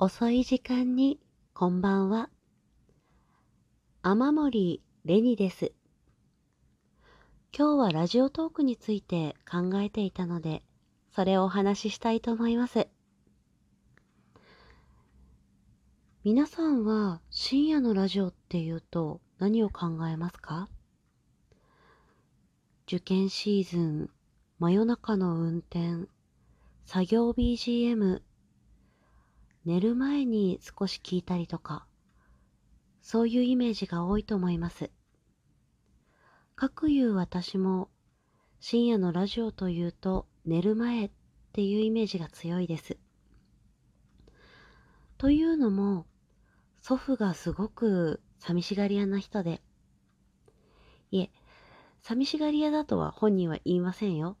遅い時間にこんばんは。雨森レニです。今日はラジオトークについて考えていたので、それをお話ししたいと思います。皆さんは深夜のラジオっていうと何を考えますか？受験シーズン、真夜中の運転、作業 BGM、寝る前に少し聞いたりとか、そういうイメージが多いと思います。かくいう私も深夜のラジオというと寝る前っていうイメージが強いです。というのも祖父がすごく寂しがり屋な人で、いえ、寂しがり屋だとは本人は言いませんよ。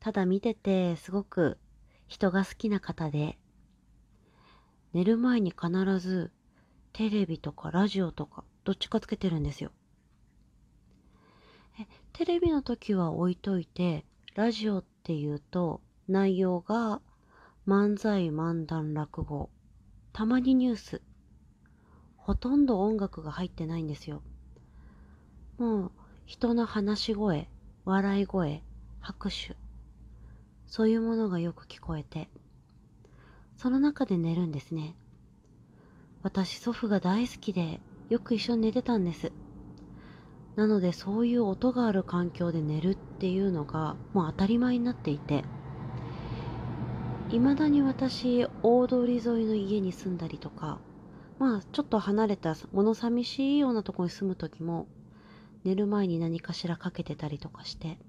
ただ見ててすごく人が好きな方で、寝る前に必ずテレビとかラジオとかどっちかつけてるんですよ。えテレビの時は置いといて、ラジオっていうと内容が漫才、漫談、落語、たまにニュース、ほとんど音楽が入ってないんですよ。もう人の話し声、笑い声、拍手、そういうものがよく聞こえて、その中で寝るんですね。私祖父が大好きでよく一緒に寝てたんです。なのでそういう音がある環境で寝るっていうのがもう当たり前になっていて、未だに私大通り沿いの家に住んだりとか、まあちょっと離れた物寂しいようなとこに住む時も寝る前に何かしらかけてたりとかして、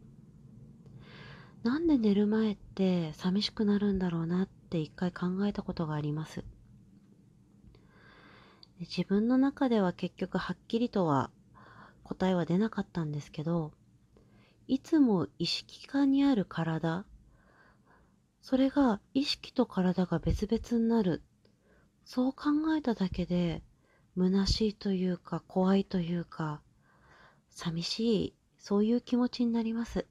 なんで寝る前って寂しくなるんだろうなってって一回考えたことがあります。自分の中では結局はっきりとは答えは出なかったんですけど、いつも意識下にある体、それが意識と体が別々になる。そう考えただけで、虚しいというか怖いというか、寂しい、そういう気持ちになります。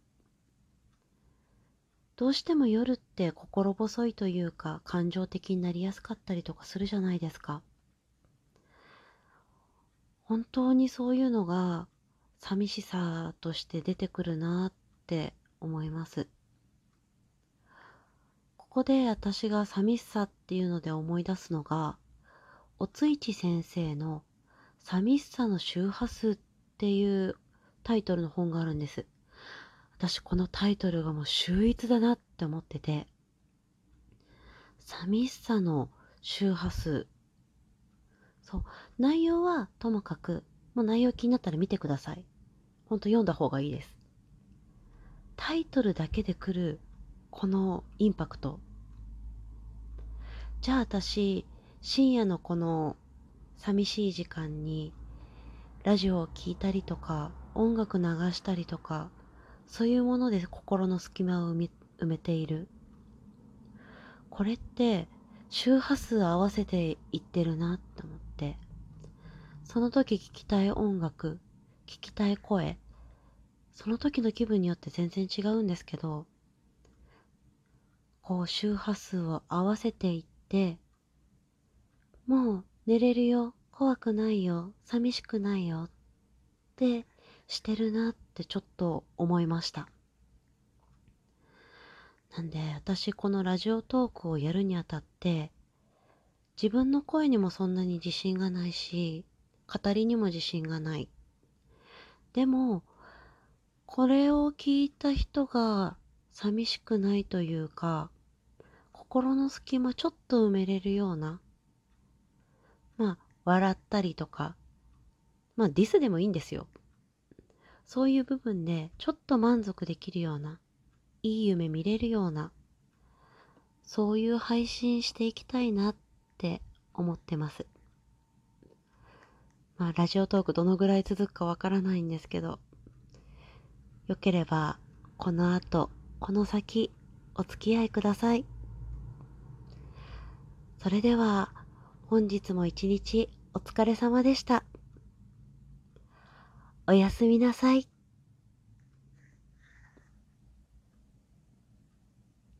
どうしても夜って心細いというか感情的になりやすかったりとかするじゃないですか。本当にそういうのが寂しさとして出てくるなって思います。ここで私が寂しさっていうので思い出すのが、おついち先生の寂しさの周波数っていうタイトルの本があるんです。私このタイトルがもう秀逸だなって思ってて、寂しさの周波数。そう、内容はともかく、もう内容気になったら見てください。ほんと読んだ方がいいです。タイトルだけで来るこのインパクト。じゃあ私、深夜のこの寂しい時間にラジオを聴いたりとか音楽流したりとかそういうもので心の隙間を埋めている。これって周波数合わせていってるなって思って、その時聞きたい音楽、聞きたい声、その時の気分によって全然違うんですけど、こう周波数を合わせていって、もう寝れるよ、怖くないよ、寂しくないよってしてるなってちょっと思いました。なんで私このラジオトークをやるにあたって自分の声にもそんなに自信がないし語りにも自信がない。でもこれを聞いた人が寂しくないというか心の隙間ちょっと埋めれるようなまあ笑ったりとかまあディスでもいいんですよ。そういう部分でちょっと満足できるような、いい夢見れるような、そういう配信していきたいなって思ってます。まあ、ラジオトークどのぐらい続くかわからないんですけど、よければ、この後、この先、お付き合いください。それでは、本日も一日お疲れ様でした。おやすみなさい。